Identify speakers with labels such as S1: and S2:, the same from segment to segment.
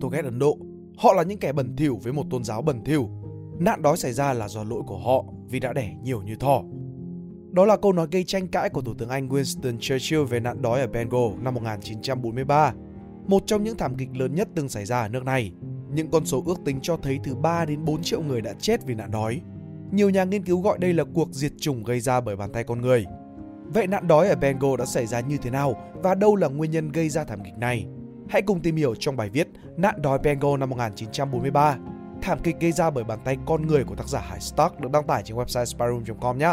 S1: tôi ghét Ấn Độ. Họ là những kẻ bẩn thỉu với một tôn giáo bẩn thỉu. Nạn đói xảy ra là do lỗi của họ vì đã đẻ nhiều như thỏ. Đó là câu nói gây tranh cãi của Thủ tướng Anh Winston Churchill về nạn đói ở Bengal năm 1943, một trong những thảm kịch lớn nhất từng xảy ra ở nước này. Những con số ước tính cho thấy từ 3 đến 4 triệu người đã chết vì nạn đói. Nhiều nhà nghiên cứu gọi đây là cuộc diệt chủng gây ra bởi bàn tay con người. Vậy nạn đói ở Bengal đã xảy ra như thế nào và đâu là nguyên nhân gây ra thảm kịch này? Hãy cùng tìm hiểu trong bài viết Nạn đói Bengal năm 1943, thảm kịch gây ra bởi bàn tay con người của tác giả Hải Stark được đăng tải trên website spyroom.com nhé.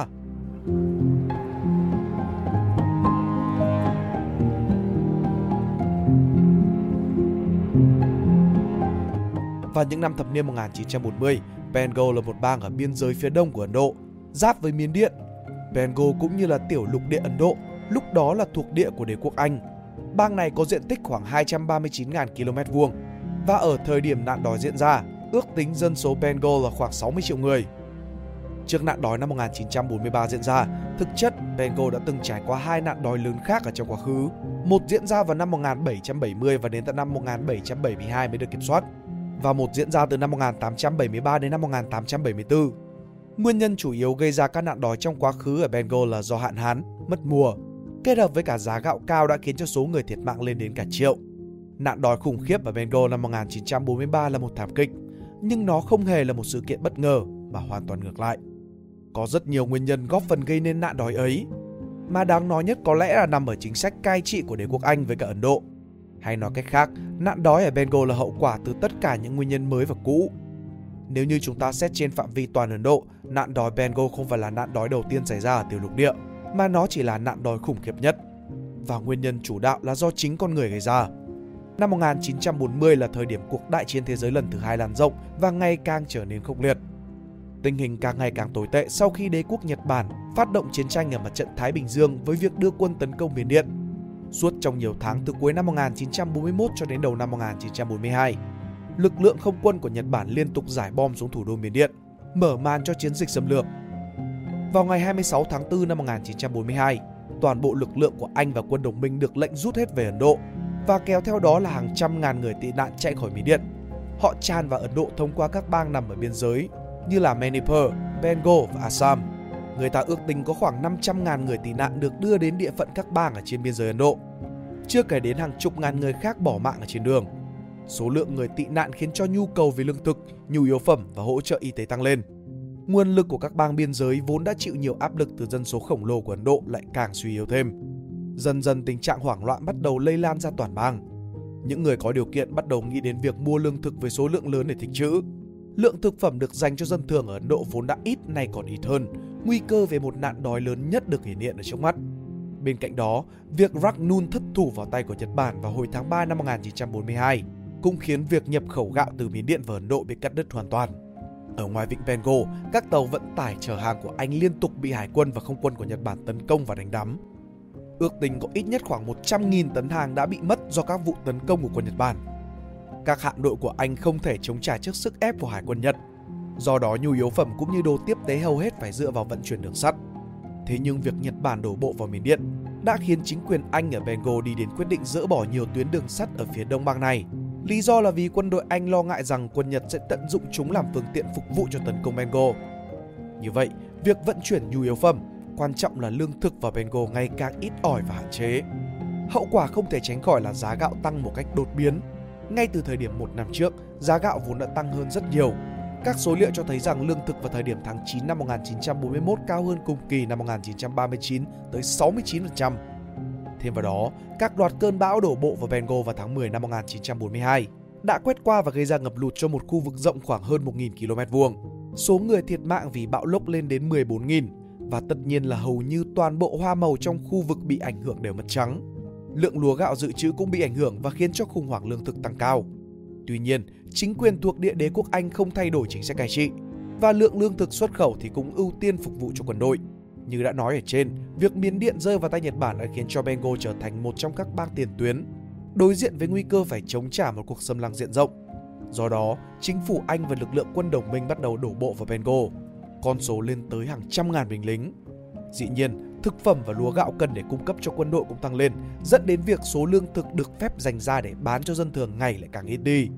S1: Vào những năm thập niên 1940, Bengal là một bang ở biên giới phía đông của Ấn Độ, giáp với Miến Điện. Bengal cũng như là tiểu lục địa Ấn Độ, lúc đó là thuộc địa của đế quốc Anh. Bang này có diện tích khoảng 239.000 km vuông và ở thời điểm nạn đói diễn ra, ước tính dân số Bengal là khoảng 60 triệu người. Trước nạn đói năm 1943 diễn ra, thực chất Bengal đã từng trải qua hai nạn đói lớn khác ở trong quá khứ. Một diễn ra vào năm 1770 và đến tận năm 1772 mới được kiểm soát và một diễn ra từ năm 1873 đến năm 1874. Nguyên nhân chủ yếu gây ra các nạn đói trong quá khứ ở Bengal là do hạn hán, mất mùa, kết hợp với cả giá gạo cao đã khiến cho số người thiệt mạng lên đến cả triệu. Nạn đói khủng khiếp ở Bengal năm 1943 là một thảm kịch, nhưng nó không hề là một sự kiện bất ngờ mà hoàn toàn ngược lại. Có rất nhiều nguyên nhân góp phần gây nên nạn đói ấy, mà đáng nói nhất có lẽ là nằm ở chính sách cai trị của đế quốc Anh với cả Ấn Độ. Hay nói cách khác, nạn đói ở Bengal là hậu quả từ tất cả những nguyên nhân mới và cũ. Nếu như chúng ta xét trên phạm vi toàn Ấn Độ, nạn đói Bengal không phải là nạn đói đầu tiên xảy ra ở tiểu lục địa, mà nó chỉ là nạn đói khủng khiếp nhất. Và nguyên nhân chủ đạo là do chính con người gây ra. Năm 1940 là thời điểm cuộc đại chiến thế giới lần thứ hai lan rộng và ngày càng trở nên khốc liệt. Tình hình càng ngày càng tồi tệ sau khi đế quốc Nhật Bản phát động chiến tranh ở mặt trận Thái Bình Dương với việc đưa quân tấn công miền Điện. Suốt trong nhiều tháng từ cuối năm 1941 cho đến đầu năm 1942, lực lượng không quân của Nhật Bản liên tục giải bom xuống thủ đô miền Điện, mở màn cho chiến dịch xâm lược. Vào ngày 26 tháng 4 năm 1942, toàn bộ lực lượng của Anh và quân đồng minh được lệnh rút hết về Ấn Độ và kéo theo đó là hàng trăm ngàn người tị nạn chạy khỏi Mỹ Điện. Họ tràn vào Ấn Độ thông qua các bang nằm ở biên giới như là Manipur, Bengal và Assam. Người ta ước tính có khoảng 500.000 người tị nạn được đưa đến địa phận các bang ở trên biên giới Ấn Độ. Chưa kể đến hàng chục ngàn người khác bỏ mạng ở trên đường. Số lượng người tị nạn khiến cho nhu cầu về lương thực, nhu yếu phẩm và hỗ trợ y tế tăng lên. Nguồn lực của các bang biên giới vốn đã chịu nhiều áp lực từ dân số khổng lồ của Ấn Độ lại càng suy yếu thêm. Dần dần tình trạng hoảng loạn bắt đầu lây lan ra toàn bang. Những người có điều kiện bắt đầu nghĩ đến việc mua lương thực với số lượng lớn để tích trữ. Lượng thực phẩm được dành cho dân thường ở Ấn Độ vốn đã ít nay còn ít hơn, nguy cơ về một nạn đói lớn nhất được hiển hiện ở trước mắt. Bên cạnh đó, việc Ragnun thất thủ vào tay của Nhật Bản vào hồi tháng 3 năm 1942 cũng khiến việc nhập khẩu gạo từ Miến Điện vào Ấn Độ bị cắt đứt hoàn toàn. Ở ngoài vịnh Bengo, các tàu vận tải chở hàng của Anh liên tục bị hải quân và không quân của Nhật Bản tấn công và đánh đắm. Ước tính có ít nhất khoảng 100.000 tấn hàng đã bị mất do các vụ tấn công của quân Nhật Bản. Các hạm đội của Anh không thể chống trả trước sức ép của hải quân Nhật. Do đó nhu yếu phẩm cũng như đồ tiếp tế hầu hết phải dựa vào vận chuyển đường sắt. Thế nhưng việc Nhật Bản đổ bộ vào miền Điện đã khiến chính quyền Anh ở Bengal đi đến quyết định dỡ bỏ nhiều tuyến đường sắt ở phía đông bang này. Lý do là vì quân đội Anh lo ngại rằng quân Nhật sẽ tận dụng chúng làm phương tiện phục vụ cho tấn công Bengal. Như vậy, việc vận chuyển nhu yếu phẩm, quan trọng là lương thực vào Bengal ngày càng ít ỏi và hạn chế. Hậu quả không thể tránh khỏi là giá gạo tăng một cách đột biến. Ngay từ thời điểm một năm trước, giá gạo vốn đã tăng hơn rất nhiều. Các số liệu cho thấy rằng lương thực vào thời điểm tháng 9 năm 1941 cao hơn cùng kỳ năm 1939 tới 69%. Thêm vào đó, các loạt cơn bão đổ bộ vào Bengal vào tháng 10 năm 1942 đã quét qua và gây ra ngập lụt cho một khu vực rộng khoảng hơn 1.000 km vuông. Số người thiệt mạng vì bão lốc lên đến 14.000 và tất nhiên là hầu như toàn bộ hoa màu trong khu vực bị ảnh hưởng đều mất trắng. Lượng lúa gạo dự trữ cũng bị ảnh hưởng và khiến cho khủng hoảng lương thực tăng cao. Tuy nhiên, chính quyền thuộc địa đế quốc Anh không thay đổi chính sách cai trị và lượng lương thực xuất khẩu thì cũng ưu tiên phục vụ cho quân đội. Như đã nói ở trên, việc Miến Điện rơi vào tay Nhật Bản đã khiến cho Bengal trở thành một trong các bang tiền tuyến, đối diện với nguy cơ phải chống trả một cuộc xâm lăng diện rộng. Do đó, chính phủ Anh và lực lượng quân đồng minh bắt đầu đổ bộ vào Bengal, con số lên tới hàng trăm ngàn binh lính. Dĩ nhiên, thực phẩm và lúa gạo cần để cung cấp cho quân đội cũng tăng lên, dẫn đến việc số lương thực được phép dành ra để bán cho dân thường ngày lại càng ít đi.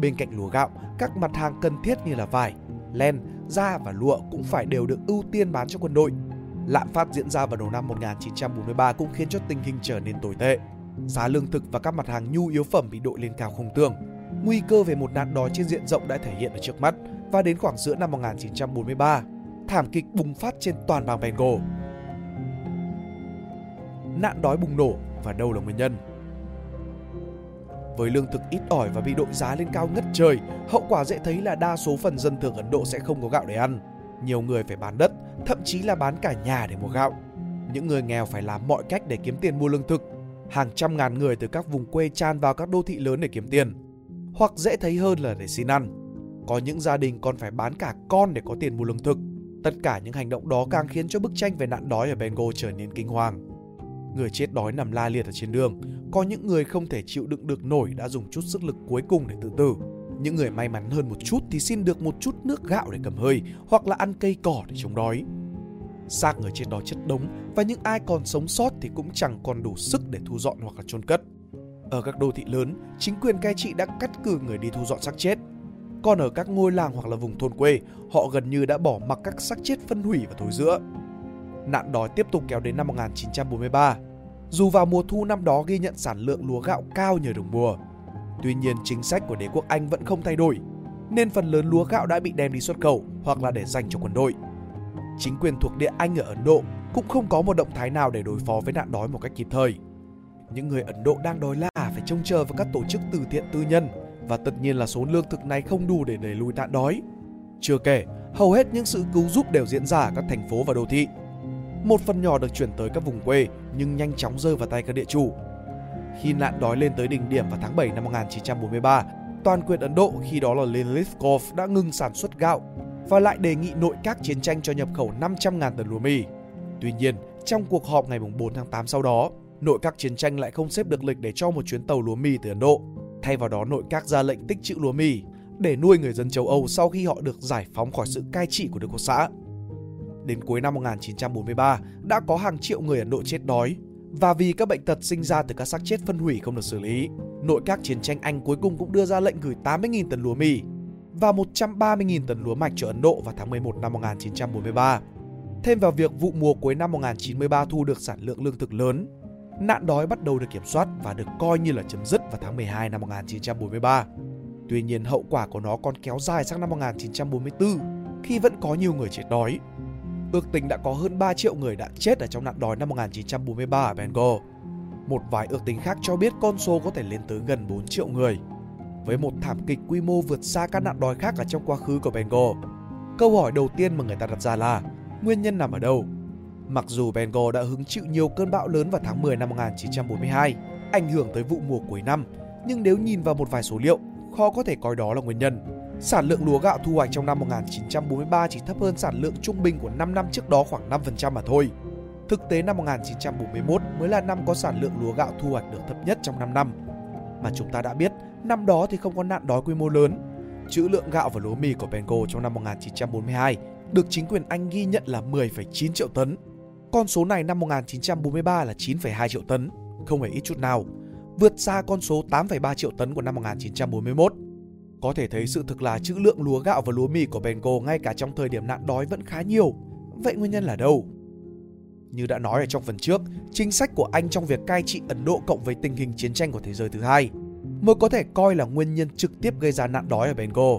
S1: Bên cạnh lúa gạo, các mặt hàng cần thiết như là vải, len, da và lụa cũng phải đều được ưu tiên bán cho quân đội. Lạm phát diễn ra vào đầu năm 1943 cũng khiến cho tình hình trở nên tồi tệ. Giá lương thực và các mặt hàng nhu yếu phẩm bị đội lên cao không tương. Nguy cơ về một nạn đói trên diện rộng đã thể hiện ở trước mắt và đến khoảng giữa năm 1943, thảm kịch bùng phát trên toàn bang Bengal. Nạn đói bùng nổ và đâu là nguyên nhân? Với lương thực ít ỏi và bị đội giá lên cao ngất trời, hậu quả dễ thấy là đa số phần dân thường Ấn Độ sẽ không có gạo để ăn. Nhiều người phải bán đất, thậm chí là bán cả nhà để mua gạo. Những người nghèo phải làm mọi cách để kiếm tiền mua lương thực. Hàng trăm ngàn người từ các vùng quê tràn vào các đô thị lớn để kiếm tiền. Hoặc dễ thấy hơn là để xin ăn. Có những gia đình còn phải bán cả con để có tiền mua lương thực. Tất cả những hành động đó càng khiến cho bức tranh về nạn đói ở Bengal trở nên kinh hoàng. Người chết đói nằm la liệt ở trên đường, có những người không thể chịu đựng được nổi đã dùng chút sức lực cuối cùng để tự tử. Những người may mắn hơn một chút thì xin được một chút nước gạo để cầm hơi hoặc là ăn cây cỏ để chống đói. Xác người trên đó chất đống và những ai còn sống sót thì cũng chẳng còn đủ sức để thu dọn hoặc là chôn cất. Ở các đô thị lớn, chính quyền cai trị đã cắt cử người đi thu dọn xác chết. Còn ở các ngôi làng hoặc là vùng thôn quê, họ gần như đã bỏ mặc các xác chết phân hủy và thối rữa. Nạn đói tiếp tục kéo đến năm 1943. Dù vào mùa thu năm đó ghi nhận sản lượng lúa gạo cao nhờ đồng mùa, tuy nhiên chính sách của đế quốc Anh vẫn không thay đổi, nên phần lớn lúa gạo đã bị đem đi xuất khẩu hoặc là để dành cho quân đội. Chính quyền thuộc địa Anh ở Ấn Độ cũng không có một động thái nào để đối phó với nạn đói một cách kịp thời. Những người Ấn Độ đang đói là phải trông chờ vào các tổ chức từ thiện tư nhân và tất nhiên là số lương thực này không đủ để đẩy lùi nạn đói. Chưa kể, hầu hết những sự cứu giúp đều diễn ra ở các thành phố và đô thị. Một phần nhỏ được chuyển tới các vùng quê nhưng nhanh chóng rơi vào tay các địa chủ. Khi nạn đói lên tới đỉnh điểm vào tháng 7 năm 1943, toàn quyền Ấn Độ khi đó là Lilithgov đã ngừng sản xuất gạo và lại đề nghị nội các chiến tranh cho nhập khẩu 500.000 tấn lúa mì. Tuy nhiên, trong cuộc họp ngày 4 tháng 8 sau đó, nội các chiến tranh lại không xếp được lịch để cho một chuyến tàu lúa mì từ Ấn Độ. Thay vào đó nội các ra lệnh tích trữ lúa mì để nuôi người dân châu Âu sau khi họ được giải phóng khỏi sự cai trị của Đức Quốc xã. Đến cuối năm 1943, đã có hàng triệu người Ấn Độ chết đói và vì các bệnh tật sinh ra từ các xác chết phân hủy không được xử lý, nội các chiến tranh Anh cuối cùng cũng đưa ra lệnh gửi 80.000 tấn lúa mì và 130.000 tấn lúa mạch cho Ấn Độ vào tháng 11 năm 1943. Thêm vào việc vụ mùa cuối năm 1943 thu được sản lượng lương thực lớn, nạn đói bắt đầu được kiểm soát và được coi như là chấm dứt vào tháng 12 năm 1943. Tuy nhiên hậu quả của nó còn kéo dài sang năm 1944 khi vẫn có nhiều người chết đói. Ước tính đã có hơn 3 triệu người đã chết ở trong nạn đói năm 1943 ở Bengal. Một vài ước tính khác cho biết con số có thể lên tới gần 4 triệu người. Với một thảm kịch quy mô vượt xa các nạn đói khác ở trong quá khứ của Bengal. Câu hỏi đầu tiên mà người ta đặt ra là nguyên nhân nằm ở đâu? Mặc dù Bengal đã hứng chịu nhiều cơn bão lớn vào tháng 10 năm 1942, ảnh hưởng tới vụ mùa cuối năm, nhưng nếu nhìn vào một vài số liệu, khó có thể coi đó là nguyên nhân. Sản lượng lúa gạo thu hoạch trong năm 1943 chỉ thấp hơn sản lượng trung bình của 5 năm trước đó khoảng 5% mà thôi. Thực tế năm 1941 mới là năm có sản lượng lúa gạo thu hoạch được thấp nhất trong 5 năm. Mà chúng ta đã biết, năm đó thì không có nạn đói quy mô lớn. Trữ lượng gạo và lúa mì của Bengal trong năm 1942 được chính quyền Anh ghi nhận là 10,9 triệu tấn. Con số này năm 1943 là 9,2 triệu tấn, không hề ít chút nào, vượt xa con số 8,3 triệu tấn của năm 1941. Có thể thấy sự thực là trữ lượng lúa gạo và lúa mì của Bengal ngay cả trong thời điểm nạn đói vẫn khá nhiều. Vậy nguyên nhân là đâu? Như đã nói ở trong phần trước, chính sách của Anh trong việc cai trị Ấn Độ cộng với tình hình chiến tranh của thế giới thứ hai mới có thể coi là nguyên nhân trực tiếp gây ra nạn đói ở Bengal.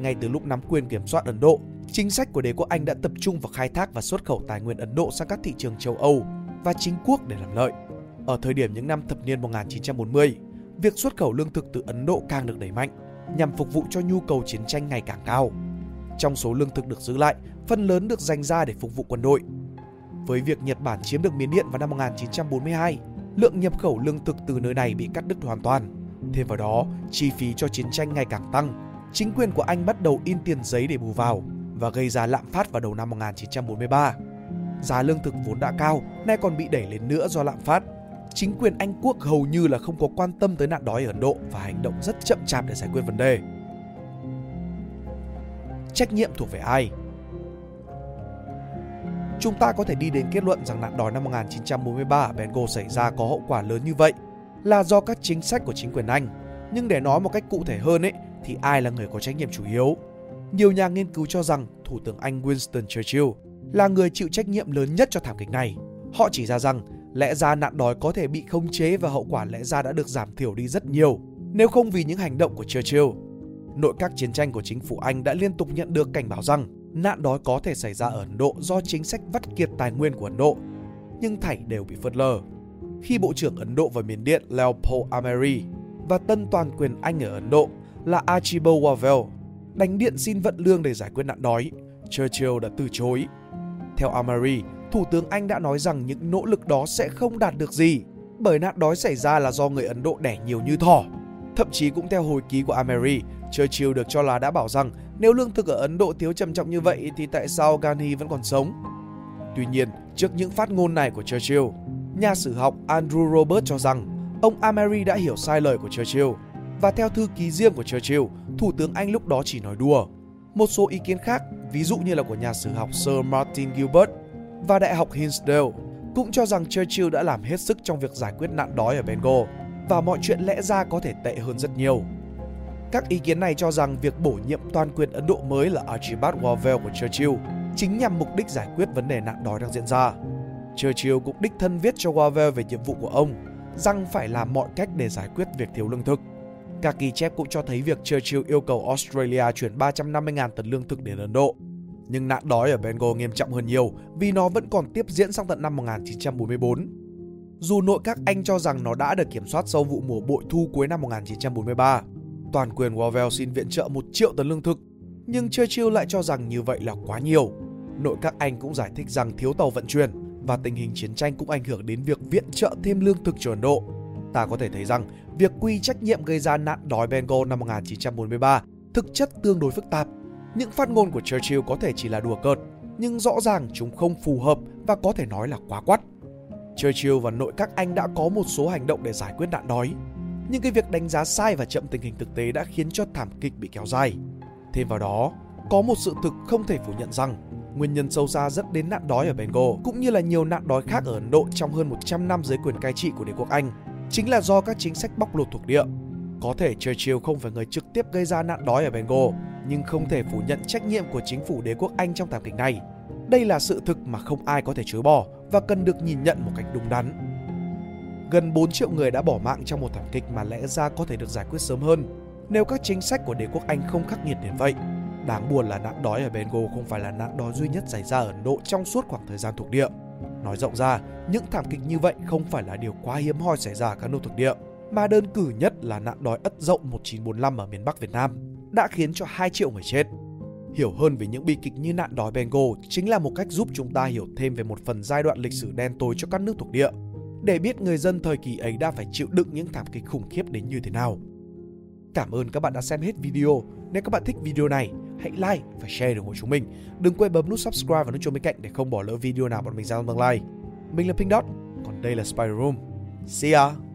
S1: Ngay từ lúc nắm quyền kiểm soát Ấn Độ, chính sách của đế quốc Anh đã tập trung vào khai thác và xuất khẩu tài nguyên Ấn Độ sang các thị trường châu Âu và chính quốc để làm lợi. Ở thời điểm những năm thập niên 1940, việc xuất khẩu lương thực từ Ấn Độ càng được đẩy mạnh nhằm phục vụ cho nhu cầu chiến tranh ngày càng cao. Trong số lương thực được giữ lại, phần lớn được dành ra để phục vụ quân đội. Với việc Nhật Bản chiếm được Miến Điện vào năm 1942, lượng nhập khẩu lương thực từ nơi này bị cắt đứt hoàn toàn. Thêm vào đó, chi phí cho chiến tranh ngày càng tăng. Chính quyền của Anh bắt đầu in tiền giấy để bù vào và gây ra lạm phát vào đầu năm 1943. Giá lương thực vốn đã cao, nay còn bị đẩy lên nữa do lạm phát chính quyền Anh quốc hầu như là không có quan tâm tới nạn đói ở Ấn Độ và hành động rất chậm chạp để giải quyết vấn đề. Trách nhiệm thuộc về ai? Chúng ta có thể đi đến kết luận rằng nạn đói năm 1943 ở Bengal xảy ra có hậu quả lớn như vậy là do các chính sách của chính quyền Anh, Nhưng để nói một cách cụ thể hơn ấy, thì ai là người có trách nhiệm chủ yếu? Nhiều nhà nghiên cứu cho rằng Thủ tướng Anh Winston Churchill là người chịu trách nhiệm lớn nhất cho thảm kịch này. Họ chỉ ra rằng lẽ ra nạn đói có thể bị khống chế và hậu quả lẽ ra đã được giảm thiểu đi rất nhiều, nếu không vì những hành động của Churchill. Nội các chiến tranh của chính phủ Anh đã liên tục nhận được cảnh báo rằng nạn đói có thể xảy ra ở Ấn Độ do chính sách vắt kiệt tài nguyên của Ấn Độ, nhưng thảy đều bị phớt lờ. Khi Bộ trưởng Ấn Độ và Miền Điện Leopold Ameri và tân toàn quyền Anh ở Ấn Độ là Archibald Wavell đánh điện xin vận lương để giải quyết nạn đói, Churchill đã từ chối. Theo Amari, Thủ tướng Anh đã nói rằng những nỗ lực đó sẽ không đạt được gì, bởi nạn đói xảy ra là do người Ấn Độ đẻ nhiều như thỏ. Thậm chí cũng theo hồi ký của Ameri, Churchill được cho là đã bảo rằng nếu lương thực ở Ấn Độ thiếu trầm trọng như vậy thì tại sao Gandhi vẫn còn sống? Tuy nhiên, trước những phát ngôn này của Churchill, nhà sử học Andrew Robert cho rằng ông Ameri đã hiểu sai lời của Churchill và theo thư ký riêng của Churchill, Thủ tướng Anh lúc đó chỉ nói đùa. Một số ý kiến khác, ví dụ như là của nhà sử học Sir Martin Gilbert và Đại học Hinsdale, cũng cho rằng Churchill đã làm hết sức trong việc giải quyết nạn đói ở Bengal và mọi chuyện lẽ ra có thể tệ hơn rất nhiều. Các ý kiến này cho rằng việc bổ nhiệm toàn quyền Ấn Độ mới là Archibald Wavell của Churchill chính nhằm mục đích giải quyết vấn đề nạn đói đang diễn ra. Churchill cũng đích thân viết cho Wavell về nhiệm vụ của ông, rằng phải làm mọi cách để giải quyết việc thiếu lương thực. Các ghi chép cũng cho thấy việc Churchill yêu cầu Australia chuyển 350.000 tấn lương thực đến Ấn Độ. Nhưng nạn đói ở Bengal nghiêm trọng hơn nhiều vì nó vẫn còn tiếp diễn sang tận năm 1944. Dù nội các Anh cho rằng nó đã được kiểm soát sau vụ mùa bội thu cuối năm 1943, toàn quyền Wavell xin viện trợ 1 triệu tấn lương thực, nhưng Churchill lại cho rằng như vậy là quá nhiều. Nội các Anh cũng giải thích rằng thiếu tàu vận chuyển và tình hình chiến tranh cũng ảnh hưởng đến việc viện trợ thêm lương thực cho Ấn Độ. Ta có thể thấy rằng việc quy trách nhiệm gây ra nạn đói Bengal năm 1943 thực chất tương đối phức tạp. Những phát ngôn của Churchill có thể chỉ là đùa cợt, nhưng rõ ràng chúng không phù hợp và có thể nói là quá quắt. Churchill và nội các Anh đã có một số hành động để giải quyết nạn đói, nhưng cái việc đánh giá sai và chậm tình hình thực tế đã khiến cho thảm kịch bị kéo dài. Thêm vào đó, có một sự thực không thể phủ nhận rằng nguyên nhân sâu xa dẫn đến nạn đói ở Bengal cũng như là nhiều nạn đói khác ở Ấn Độ trong hơn 100 năm dưới quyền cai trị của đế quốc Anh chính là do các chính sách bóc lột thuộc địa. Có thể Churchill không phải người trực tiếp gây ra nạn đói ở Bengal, nhưng không thể phủ nhận trách nhiệm của chính phủ đế quốc Anh trong thảm kịch này. Đây là sự thực mà không ai có thể chối bỏ và cần được nhìn nhận một cách đúng đắn. Gần 4 triệu người đã bỏ mạng trong một thảm kịch mà lẽ ra có thể được giải quyết sớm hơn nếu các chính sách của đế quốc Anh không khắc nghiệt đến vậy. Đáng buồn là nạn đói ở Bengal không phải là nạn đói duy nhất xảy ra ở Ấn Độ trong suốt khoảng thời gian thuộc địa. Nói rộng ra, những thảm kịch như vậy không phải là điều quá hiếm hoi xảy ra ở các nước thuộc địa, mà đơn cử nhất là nạn đói Ất Rộng 1945 ở miền Bắc Việt Nam đã khiến cho 2 triệu người chết. Hiểu hơn về những bi kịch như nạn đói Bengal chính là một cách giúp chúng ta hiểu thêm về một phần giai đoạn lịch sử đen tối cho các nước thuộc địa, để biết người dân thời kỳ ấy đã phải chịu đựng những thảm kịch khủng khiếp đến như thế nào. Cảm ơn các bạn đã xem hết video. Nếu các bạn thích video này, hãy like và share ủng hộ chúng mình. Đừng quên bấm nút subscribe và nút chuông bên cạnh để không bỏ lỡ video nào bọn mình ra trong tương lai. Mình là Pink Dot, còn đây là Spider Room. See ya!